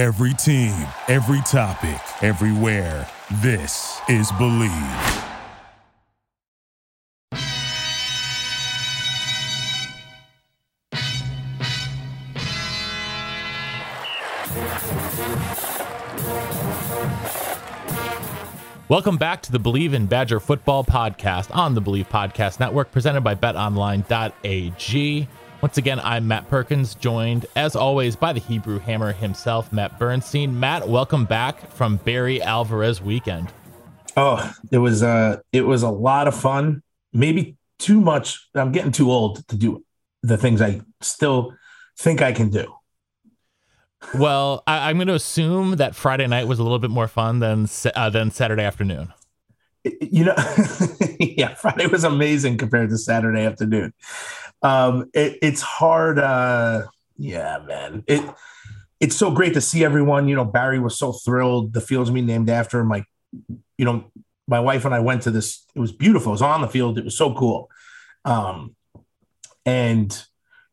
Every team, every topic, everywhere. This is Bleav. Welcome back to the Bleav in Badger Football podcast on the Bleav Podcast Network, presented by betonline.ag. Once again, I'm Matt Perkins, joined as always by the Hebrew Hammer himself, Matt Bernstein. Matt, welcome back from Barry Alvarez weekend. Oh, it was uh it was a lot of fun. Maybe too much. I'm getting too old to do the things I still think I can do. Well, I, am going to assume that Friday night was a little bit more fun than uh, than Saturday afternoon. You know, yeah, Friday was amazing compared to Saturday afternoon. Um, it, it's hard. Uh, yeah, man. It it's so great to see everyone. You know, Barry was so thrilled. The field's being named after him. Like, you know, my wife and I went to this. It was beautiful. It was on the field. It was so cool. Um, and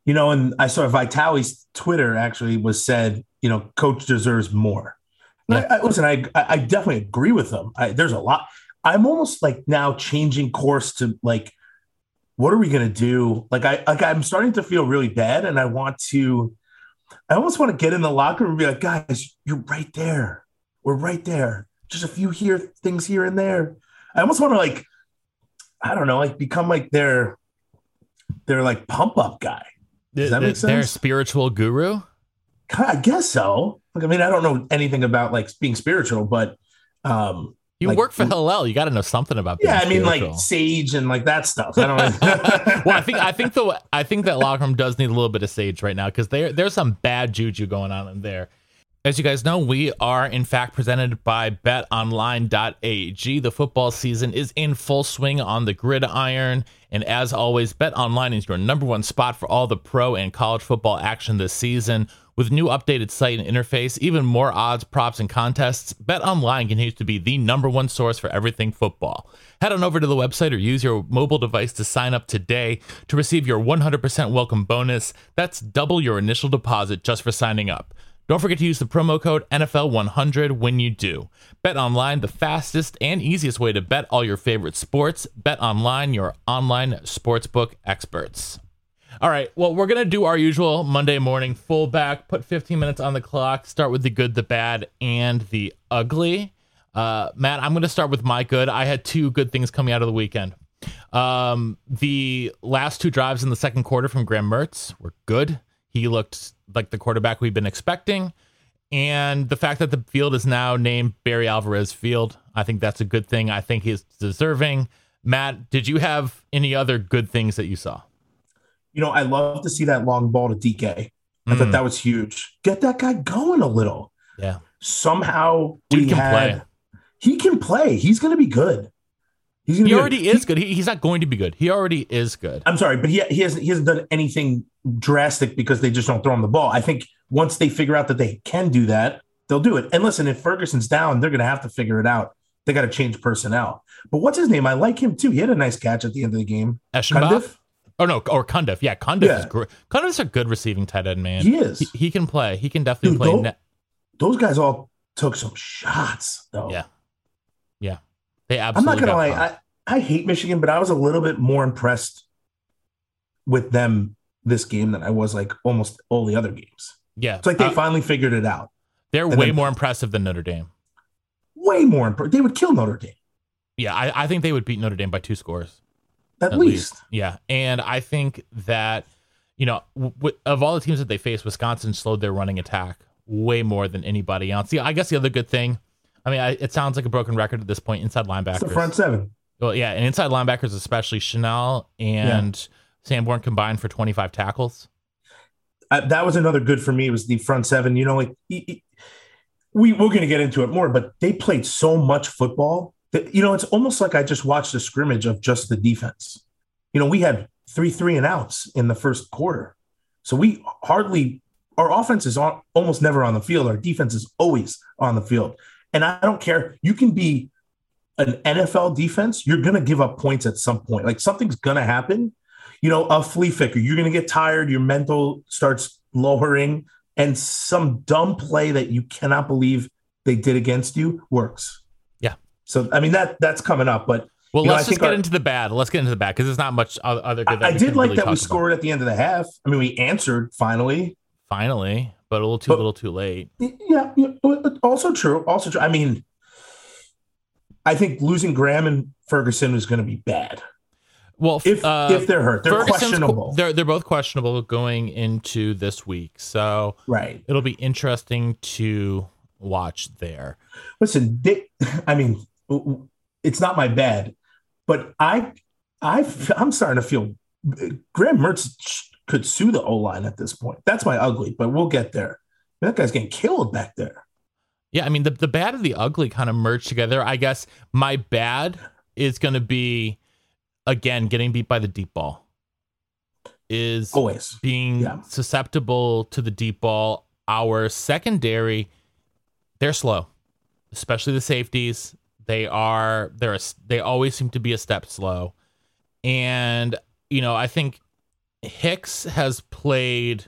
you know, and I saw Vitali's Twitter actually was said, you know, coach deserves more. Yeah. I, I, listen, I I definitely agree with them. I, there's a lot. I'm almost like now changing course to like, what are we gonna do? Like I like I'm starting to feel really bad, and I want to. I almost want to get in the locker room and be like, guys, you're right there. We're right there. Just a few here things here and there. I almost want to like, I don't know, like become like their their like pump up guy. Does that make sense? Their spiritual guru? I guess so. Like, I mean, I don't know anything about like being spiritual, but um you like, work for Hillel. You got to know something about. Yeah, I mean, spiritual. like sage and like that stuff. I don't. well, I think I think the I think that locker room does need a little bit of sage right now because there there's some bad juju going on in there. As you guys know, we are in fact presented by betonline.ag. The football season is in full swing on the gridiron. And as always, BetOnline is your number one spot for all the pro and college football action this season. With new updated site and interface, even more odds, props, and contests, BetOnline continues to be the number one source for everything football. Head on over to the website or use your mobile device to sign up today to receive your 100% welcome bonus. That's double your initial deposit just for signing up. Don't forget to use the promo code NFL100 when you do. Bet online, the fastest and easiest way to bet all your favorite sports. Bet online, your online sportsbook experts. All right, well, we're going to do our usual Monday morning fullback, put 15 minutes on the clock, start with the good, the bad, and the ugly. Uh, Matt, I'm going to start with my good. I had two good things coming out of the weekend. Um, the last two drives in the second quarter from Graham Mertz were good. He looked like the quarterback we've been expecting. And the fact that the field is now named Barry Alvarez Field, I think that's a good thing. I think he's deserving. Matt, did you have any other good things that you saw? You know, I love to see that long ball to DK. I mm. thought that was huge. Get that guy going a little. Yeah. Somehow Dude we can had, play. He can play. He's going to be good. He's he already good. is good. He, he's not going to be good. He already is good. I'm sorry, but he, he hasn't he hasn't done anything drastic because they just don't throw him the ball. I think once they figure out that they can do that, they'll do it. And listen, if Ferguson's down, they're going to have to figure it out. They got to change personnel. But what's his name? I like him too. He had a nice catch at the end of the game. Eschenbach? Oh no, or Cundiff. Yeah, Cundiff yeah. is great. Cundiff's a good receiving tight end, man. He is. He, he can play. He can definitely Dude, play. Those, those guys all took some shots, though. Yeah, yeah. They absolutely. I'm not gonna lie. I hate Michigan, but I was a little bit more impressed with them this game than I was like almost all the other games. Yeah. It's like they uh, finally figured it out. They're and way then, more impressive than Notre Dame. Way more impressive. They would kill Notre Dame. Yeah, I, I, think they would beat Notre Dame by two scores. At, at least. least. Yeah. And I think that, you know, w- of all the teams that they faced, Wisconsin slowed their running attack way more than anybody else. Yeah, I guess the other good thing, I mean, I, it sounds like a broken record at this point inside linebackers. It's the front seven. Well, yeah, and inside linebackers, especially Chenal and yeah. Sanborn combined for 25 tackles. Uh, that was another good for me. Was the front seven? You know, like he, he, we we're going to get into it more, but they played so much football that you know it's almost like I just watched a scrimmage of just the defense. You know, we had three three and outs in the first quarter, so we hardly our offense is on, almost never on the field. Our defense is always on the field, and I don't care. You can be an NFL defense, you're going to give up points at some point. Like something's going to happen. You know, a flea flicker, you're going to get tired. Your mental starts lowering. and some dumb play that you cannot believe they did against you works. So I mean that that's coming up, but well, you know, let's just get our, into the bad. Let's get into the bad because there's not much other good. I, I did like really that we scored at the end of the half. I mean, we answered finally. Finally, but a little too but, little too late. Yeah, yeah, also true. Also true. I mean, I think losing Graham and Ferguson is going to be bad. Well, if uh, if they're hurt, they're Ferguson's questionable. They're they're both questionable going into this week, so right, it'll be interesting to watch there. Listen, they, I mean, it's not my bad, but I I I'm starting to feel Graham Mertz could sue the O line at this point. That's my ugly, but we'll get there. That guy's getting killed back there. Yeah, I mean the the bad and the ugly kind of merge together. I guess my bad is going to be again getting beat by the deep ball. Is always being yeah. susceptible to the deep ball. Our secondary, they're slow, especially the safeties. They are they're a, they always seem to be a step slow, and you know I think Hicks has played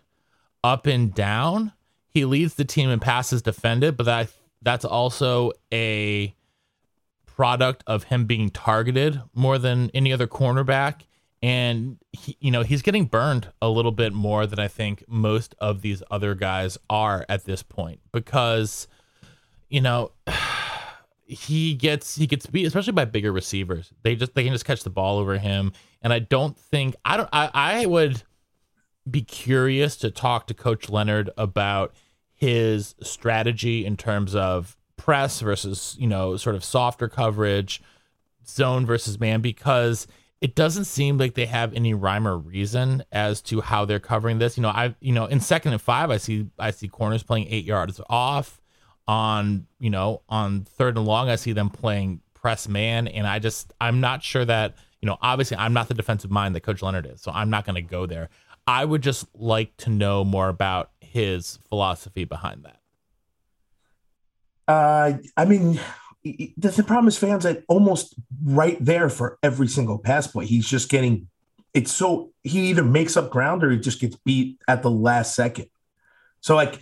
up and down he leads the team in passes defended, but that that's also a product of him being targeted more than any other cornerback. And he, you know he's getting burned a little bit more than I think most of these other guys are at this point because you know he gets he gets beat especially by bigger receivers. They just they can just catch the ball over him, and I don't think I don't I, I would be curious to talk to Coach Leonhard about his strategy in terms of press versus, you know, sort of softer coverage, zone versus man, because it doesn't seem like they have any rhyme or reason as to how they're covering this. You know, I you know, in second and five, I see I see corners playing eight yards off. On, you know, on third and long, I see them playing press man. And I just I'm not sure that, you know, obviously I'm not the defensive mind that Coach Leonhard is. So I'm not gonna go there. I would just like to know more about his philosophy behind that. Uh, I mean, the, the problem is fans are almost right there for every single pass play. He's just getting it's so he either makes up ground or he just gets beat at the last second. So like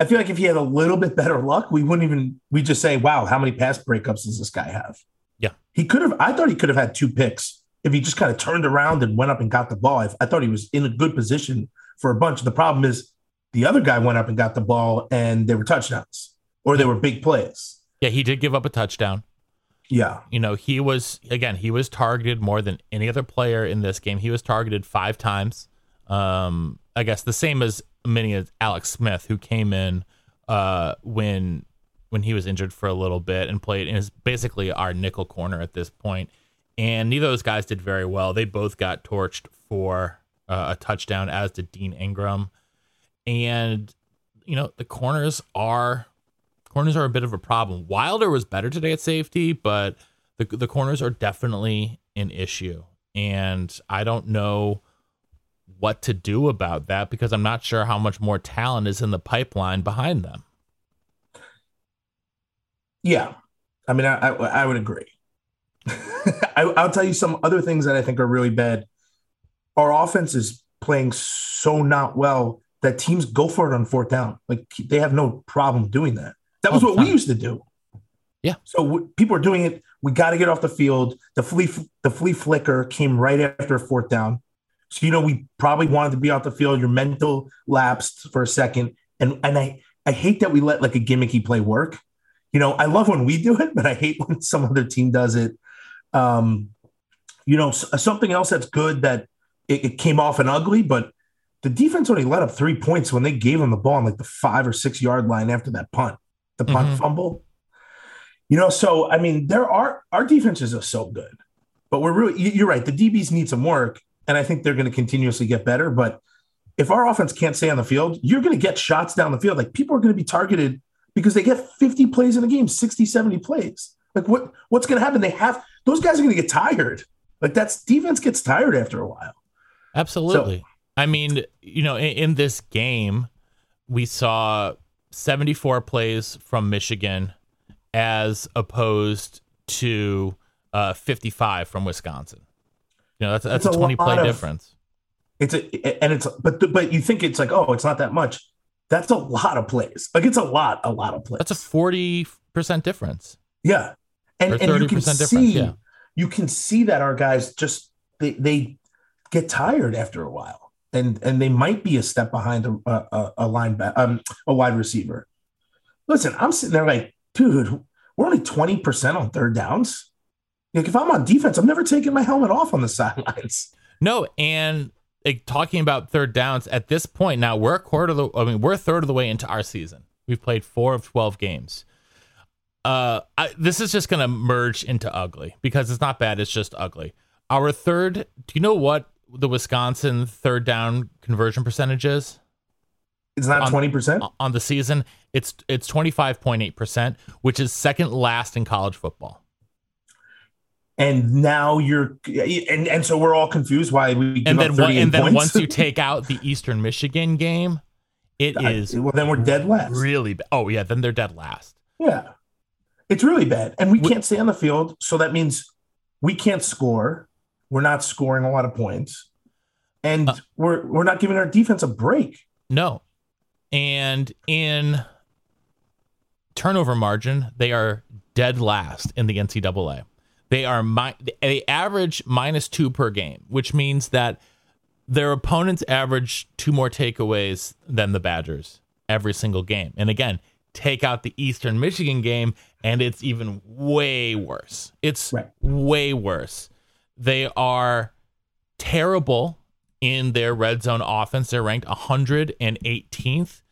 I feel like if he had a little bit better luck, we wouldn't even we just say, "Wow, how many pass breakups does this guy have?" Yeah, he could have. I thought he could have had two picks if he just kind of turned around and went up and got the ball, I, I, thought he was in a good position for a bunch. The problem is the other guy went up and got the ball and they were touchdowns or they were big plays. Yeah, he did give up a touchdown. Yeah. You know, he was, again, he was targeted more than any other player in this game. He was targeted five times. Um, I guess the same as many as Alex Smith, who came in uh, when when he was injured for a little bit and played and is basically our nickel corner at this point. and neither of those guys did very well. They both got torched for uh, a touchdown, as did Dean Engram. And you know the corners are corners are a bit of a problem. Wilder was better today at safety, but the the corners are definitely an issue, and I don't know what to do about that because I'm not sure how much more talent is in the pipeline behind them. Yeah, I mean, I I, I would agree. I, will tell you some other things that I think are really bad. Our offense is playing so not well that teams go for it on fourth down. Like they have no problem doing that. That was oh, what fine. we used to do. Yeah. So w- people are doing it. We got to get off the field. The flea the flea flicker came right after fourth down. So you know we probably wanted to be off the field. Your mental lapsed for a second, and and I I hate that we let like a gimmicky play work. You know I love when we do it, but I hate when some other team does it. Um, you know, something else that's good that it, it, came off an ugly, but the defense only let up three points when they gave them the ball on like the five or six yard line after that punt, the punt mm-hmm. fumble. You know, so I mean, there are our defenses are so good, but we're really you're right. The DBs need some work, and I think they're going to continuously get better. But if our offense can't stay on the field, you're going to get shots down the field. Like people are going to be targeted because they get 50 plays in a game, 60, 70 plays. Like what what's going to happen? They have those guys are going to get tired. Like that's defense gets tired after a while. Absolutely. So, I mean, you know, in, in this game, we saw 74 plays from Michigan as opposed to uh, 55 from Wisconsin. You know, that's that's a, a 20 play of, difference. It's a and it's but but you think it's like, oh, it's not that much. That's a lot of plays. Like it's a lot, a lot of plays. That's a forty percent difference. Yeah, and, and you can see, yeah. you can see that our guys just they they get tired after a while, and and they might be a step behind a a, a linebacker, um, a wide receiver. Listen, I'm sitting there like, dude, we're only twenty percent on third downs. Like if I'm on defense, I'm never taking my helmet off on the sidelines. No, and like, talking about third downs at this point now, we're a quarter of the. I mean, we're a third of the way into our season. We've played four of twelve games. Uh, I, this is just gonna merge into ugly because it's not bad. It's just ugly. Our third. Do you know what the Wisconsin third down conversion percentage is It's not twenty percent. on the season? It's it's twenty five point eight percent, which is second last in college football. And now you're and, and so we're all confused why we And then one, and then points. once you take out the Eastern Michigan game, it I- is well then we're dead last really bad. Oh yeah, then they're dead last. yeah it's really bad and we We- can't stay on the field so that means we can't score we're not scoring a lot of points and Uh, we're we're not giving our defense a break No. And in turnover margin, they are dead last in the NCAA. They are mi- they average minus two per game, which means that their opponents average two more takeaways than the Badgers every single game. And again, take out the Eastern Michigan game, and it's even way worse. It's Right. way worse. They are terrible in their red zone offense. They're ranked 118th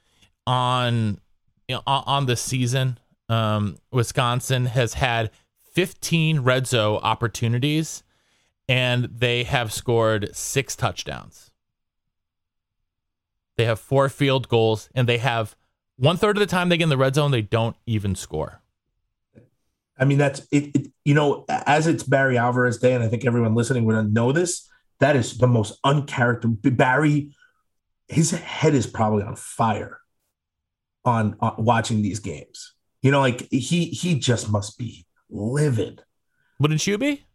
on you know, on on the season. Um, Wisconsin has had 15 red zone opportunities, and they have scored six touchdowns. They have four field goals, and they have one third of the time they get in the red zone, they don't even score. i mean that's it, it you know as it's barry alvarez day and i think everyone listening would know this that is the most uncharacteristic barry his head is probably on fire on, on watching these games you know like he he just must be livid Wouldn't you be?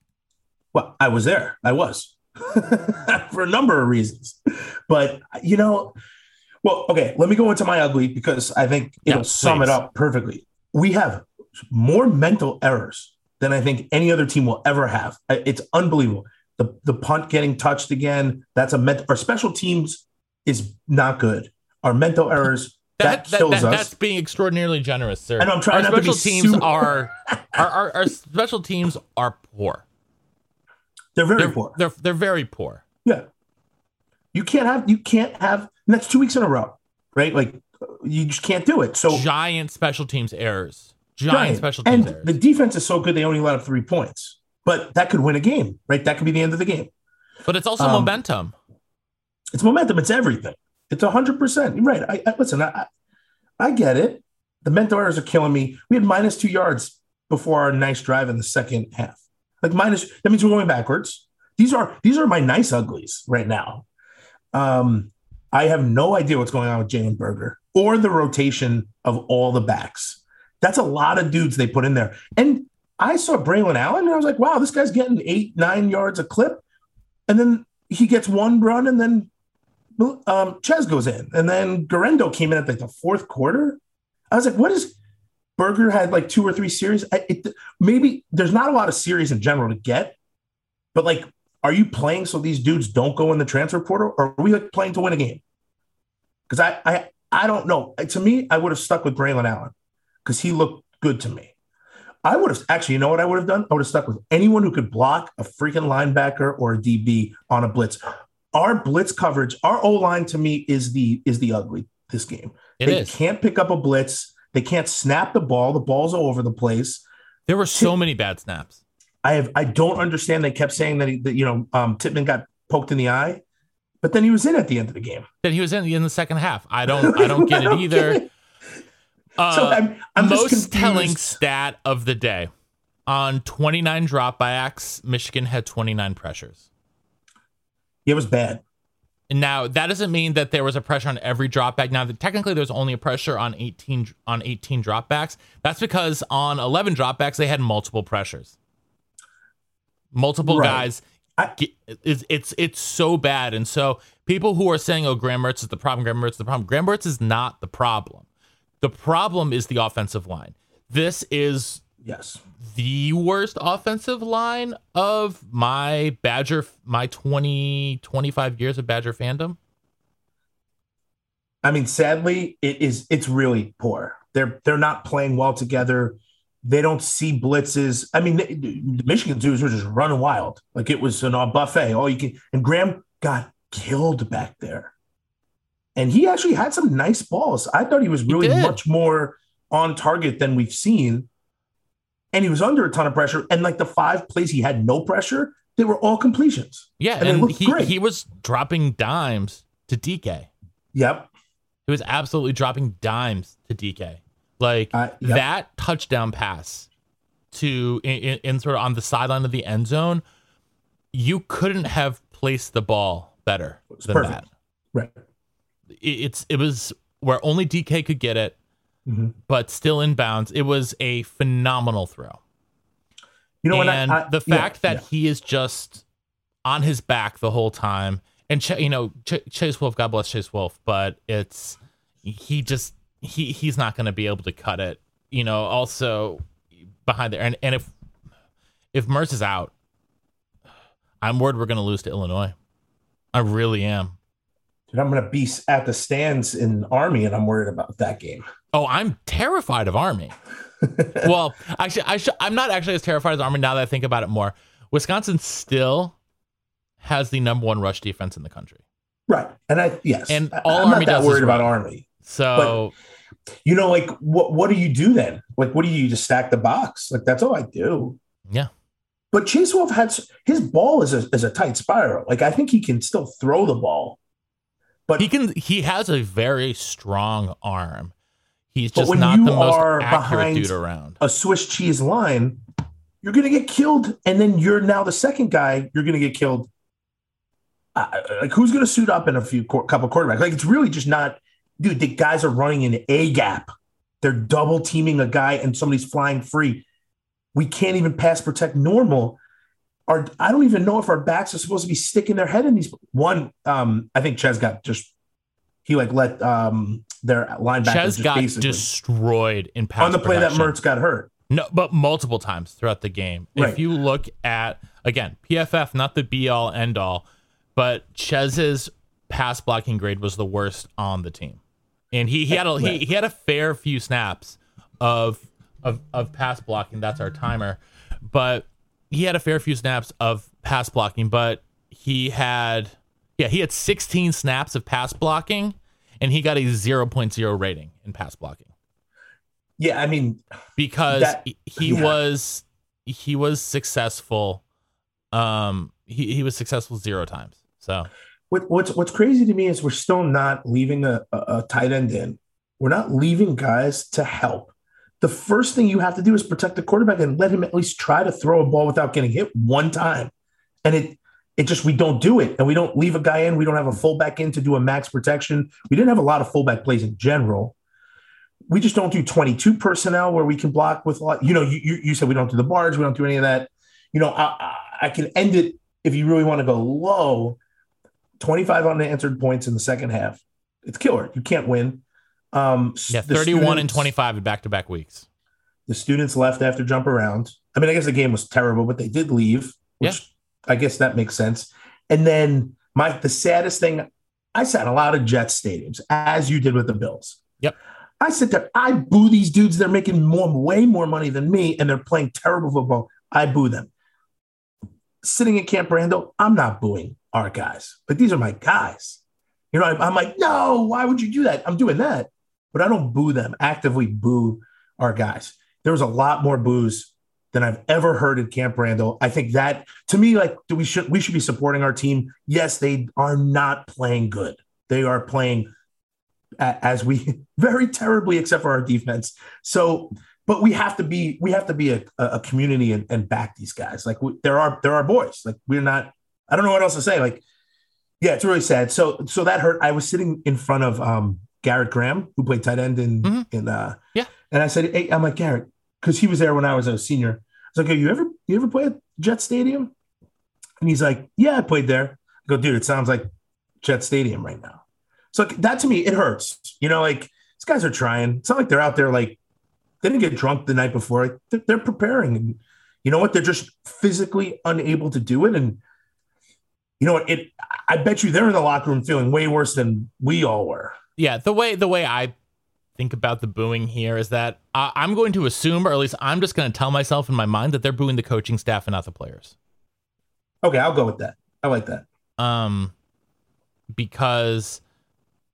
Well, I was there. I was for a number of reasons. But, you know, well, okay, let me go into my ugly because I think it'll sum it up perfectly. We have more mental errors than I think any other team will ever have. It's unbelievable. The, the punt getting touched again, that's a mental, our special teams is not good. Our mental errors, that, kills us. That's being extraordinarily generous, sir. Know, I'm trying our not to be special teams super- are our, our our special teams are poor. They're very They're, poor. they're they're very poor. Yeah. You can't have you can't have and that's two weeks in a row, right? Like you just can't do it. So Giant special teams errors. Giant Right. special teams and errors. the defense is so good they only let up three points. But that could win a game, right? That could be the end of the game. but it's also um, momentum. It's momentum, it's everything. It's hundred percent. You're right. I, I listen, I, I I get it. The mentors are killing me. We had minus two yards before our nice drive in the second half. Like minus that means we're going backwards. These are these are my nice uglies right now. Um, I have no idea what's going on with Jalen Berger or the rotation of all the backs. That's a lot of dudes they put in there. And I saw Braylon Allen and I was like, wow, this guy's getting eight, nine yards a clip. And then he gets one run and then um, Chez goes in. And then Guerendo came in at like the fourth quarter. I was like, what is Berger had like two or three series? I, it, maybe there's not a lot of series in general to get, but like, are you playing so these dudes don't go in the transfer portal or are we like playing to win a game? Because I, I, I don't know. To me, I would have stuck with Braylon Allen because he looked good to me. I would have actually, you know what I would have done? I would have stuck with anyone who could block a freaking linebacker or a DB on a blitz. Our blitz coverage, our O line to me is the is the ugly this game. It they is. can't pick up a blitz. They can't snap the ball. The ball's all over the place. There were so many bad snaps. I have I don't understand. They kept saying that, he, that you know um, Tippmann got poked in the eye, but then he was in at the end of the game. That he was in in the second half. I don't I don't get I it don't either. get it. Uh, so I'm, I'm most telling stat of the day on 29 drop dropbacks michigan had 29 pressures It was bad. now that doesn't mean that there was a pressure on every dropback now technically there's only a pressure on 18 on 18 dropbacks that's because on 11 dropbacks they had multiple pressures multiple Right. guys I, it's it's it's so bad, and so people who are saying, "Oh, Graham Mertz is the problem," Graham Mertz is the problem. Graham Mertz is not the problem. The problem is the offensive line. This is yes the worst offensive line of my Badger, my 20, 25 years of Badger fandom. I mean, sadly, it is it's really poor. They're they're not playing well together. They don't see blitzes. I mean, the Michigan dudes were just running wild. Like it was an all buffet. All you can and Graham got killed back there. And he actually had some nice balls. I thought he was really he much more on target than we've seen. And he was under a ton of pressure. And like the five plays he had no pressure, they were all completions. Yeah, and, and he, great. he was dropping dimes to DK. Yep. He was absolutely dropping dimes to DK. Like uh, yep. that touchdown pass to in, in, sort of on the sideline of the end zone, you couldn't have placed the ball better than perfect. that. Right. It, it's it was where only DK could get it, mm-hmm. but still in bounds. It was a phenomenal throw. You know, and I, I, the fact yeah, that yeah. he is just on his back the whole time, and Ch- you know Ch- Chase Wolf, God bless Chase Wolf, but it's he just he he's not going to be able to cut it. You know, also behind there, and and if if Mertz is out, I'm worried we're going to lose to Illinois. I really am. Dude, I'm going to be at the stands in Army, and I'm worried about that game. Oh, I'm terrified of Army. well, actually, I should, I'm not actually as terrified as Army now that I think about it more. Wisconsin still has the number one rush defense in the country. Right, and I yes, and all I'm Army not that worried about Army. So, but, you know, like what what do you do then? Like, what do you just stack the box? Like that's all I do. Yeah. But Chase Wolf had his ball is a is a tight spiral. Like I think he can still throw the ball. But he can. He has a very strong arm. He's just not the most accurate dude around. A Swiss cheese line, you're going to get killed, and then you're now the second guy. You're going to get killed. Uh, like who's going to suit up in a few couple quarterbacks? Like it's really just not dude, the guys are running in A gap. They're double teaming a guy and somebody's flying free. We can't even pass protect normal. Our, I don't even know if our backs are supposed to be sticking their head in these. One, um, I think Chez got just he like let um their linebacker Chez got destroyed in pass on the play protection. that Mertz got hurt. No, but multiple times throughout the game. Right. If you look at again PFF, not the be all end all, but Chez's pass blocking grade was the worst on the team and he, he had a he, he had a fair few snaps of of of pass blocking. That's our timer, but he had a fair few snaps of pass blocking. But he had yeah he had 16 snaps of pass blocking, and he got a 0.0 rating in pass blocking. Yeah, I mean because that, he yeah. was he was successful. Um, he he was successful zero times. So what, what's what's crazy to me is we're still not leaving a, a, a tight end in. We're not leaving guys to help. The first thing you have to do is protect the quarterback and let him at least try to throw a ball without getting hit one time. And it it just we don't do it, and we don't leave a guy in. We don't have a fullback in to do a max protection. We didn't have a lot of fullback plays in general. We just don't do 22 personnel where we can block with a lot. You know, you, you said we don't do the barge, we don't do any of that. You know, I, I can end it if you really want to go low 25 unanswered points in the second half. It's killer. You can't win. Um, yeah, 31 and 25 in back to back weeks. The students left after jump around. I mean, I guess the game was terrible, but they did leave, which yeah. I guess that makes sense. And then my the saddest thing, I sat a lot of Jets stadiums, as you did with the Bills. Yep. I sit there, I boo these dudes. They're making more, way more money than me, and they're playing terrible football. I boo them. Sitting in Camp Randall, I'm not booing our guys, but these are my guys. You know, I'm like, no, why would you do that? I'm doing that, but I don't boo them, actively boo our guys. There was a lot more boos than I've ever heard at Camp Randall. I think that to me, like, do we should we should be supporting our team? Yes, they are not playing good. They are playing as we very terribly, except for our defense. So, but we have to be we have to be a, a community and, and back these guys. Like we, there are there are boys. Like we're not I don't know what else to say. Like, yeah, it's really sad. So, so that hurt. I was sitting in front of um, Garrett Graham, who played tight end in mm-hmm. in uh, yeah. And I said, hey, I'm like Garrett, because he was there when I was a senior. I was like, hey, you ever you ever play at Jet Stadium? And he's like, Yeah, I played there. I go, dude, it sounds like Jet Stadium right now. So like, that to me, it hurts. You know, like these guys are trying. It's not like they're out there like they didn't get drunk the night before. Like, they're, they're preparing, and you know what? They're just physically unable to do it. And you know what? It. I bet you they're in the locker room feeling way worse than we all were. Yeah, the way the way I think about the booing here is that I, I'm going to assume, or at least I'm just going to tell myself in my mind that they're booing the coaching staff and not the players. Okay, I'll go with that. I like that. Um, because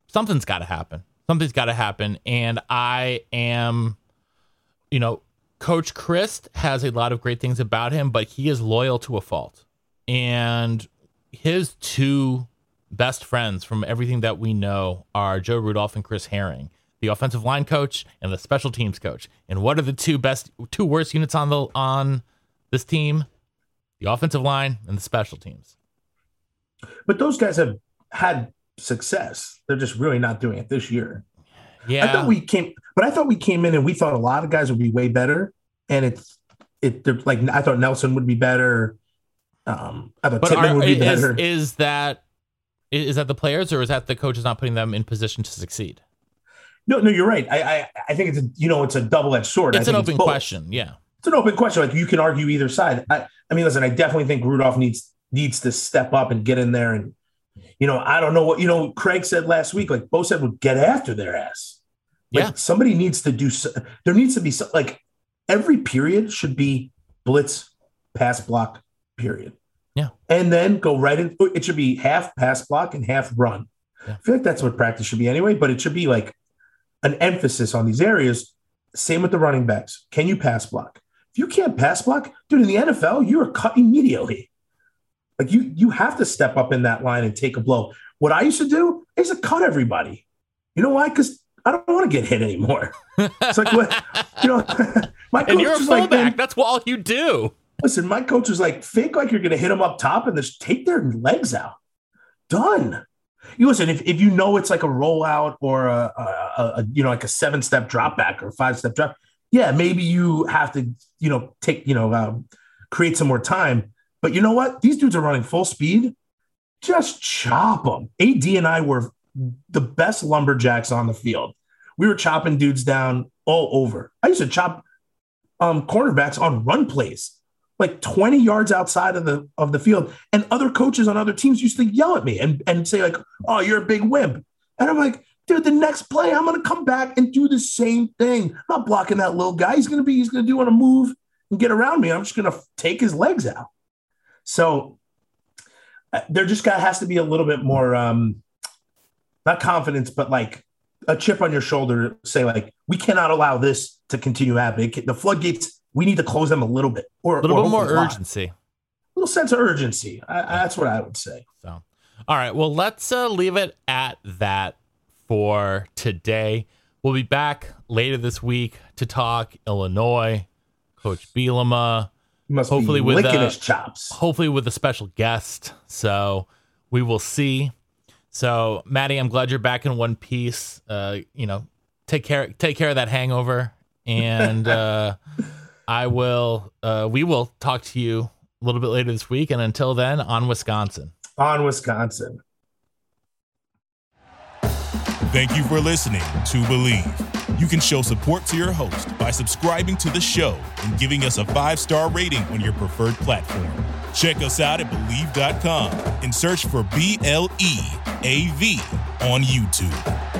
something's got to happen. Something's got to happen, and I am, you know, Coach Chryst has a lot of great things about him, but he is loyal to a fault, and his two best friends from everything that we know are Joe Rudolph and Chris Haering, the offensive line coach and the special teams coach. And what are the two best, two worst units on the on this team? The offensive line and the special teams. But those guys have had success. They're just really not doing it this year. Yeah, I thought we came, but I thought we came in and we thought a lot of guys would be way better. And it's it like I thought Nelson would be better. Um, I thought but are, would be is, better. is that is that the players or is that the coaches not putting them in position to succeed? No, no, you're right. I, I I think it's a you know it's a double edged sword. I It's an open both. question. Yeah. It's an open question. Like you can argue either side. I I mean, listen, I definitely think Rudolph needs needs to step up and get in there and you know I don't know what you know. Craig said last week like Bo said would get after their ass. Like, Yeah. somebody needs to do. There needs to be so, like every period should be blitz, pass block, period. Yeah. and then go right in. It should be half pass block and half run. Yeah. I feel like that's what practice should be anyway. But it should be like an emphasis on these areas. Same with the running backs. Can you pass block? If you can't pass block, dude, in the NFL, you are cut immediately. Like you, you have to step up in that line and take a blow. What I used to do is to cut everybody. You know why? Because I don't want to get hit anymore. It's like what you know. my coach And you're a was like, fullback. man, That's all you do. listen, my coach was like, fake like you're going to hit them up top and just take their legs out. Done. You listen, if, if you know it's like a rollout or a, a, a, you know like a seven step drop back or five step drop, yeah, maybe you have to you know take you know um, create some more time. But you know what? These dudes are running full speed. Just chop them. AD and I were the best lumberjacks on the field. We were chopping dudes down all over. I used to chop um, cornerbacks on run plays like 20 yards outside of the of the field. And other coaches on other teams used to yell at me and, and say like oh you're a big wimp. And i'm like dude the next play i'm going to come back and do the same thing. I'm not blocking that little guy. He's going to be he's to do on a move and get around me. I'm just going to take his legs out. So uh, there just got has to be a little bit more um not confidence but like a chip on your shoulder say like we cannot allow this to continue happening. The floodgates we need to close them a little bit or A little or bit more hopefully a lot. urgency. a little sense of urgency I, that's what i would say So, all right. Well, let's uh, leave it at that for today. We'll be back later this week to talk Illinois, Coach Bielema, must Hopefully be with, licking uh, his chops hopefully with a special guest. So we will see. So, Maddie, I'm glad you're back in one piece. Uh, you know, take care take care of that hangover, and uh, I will. Uh, we will talk to you a little bit later this week. And until then, on Wisconsin. on wisconsin Thank you for listening to Bleav. You can show support to your host by subscribing to the show and giving us a five star rating on your preferred platform. Check us out at Bleav.com and search for B L E A V on YouTube.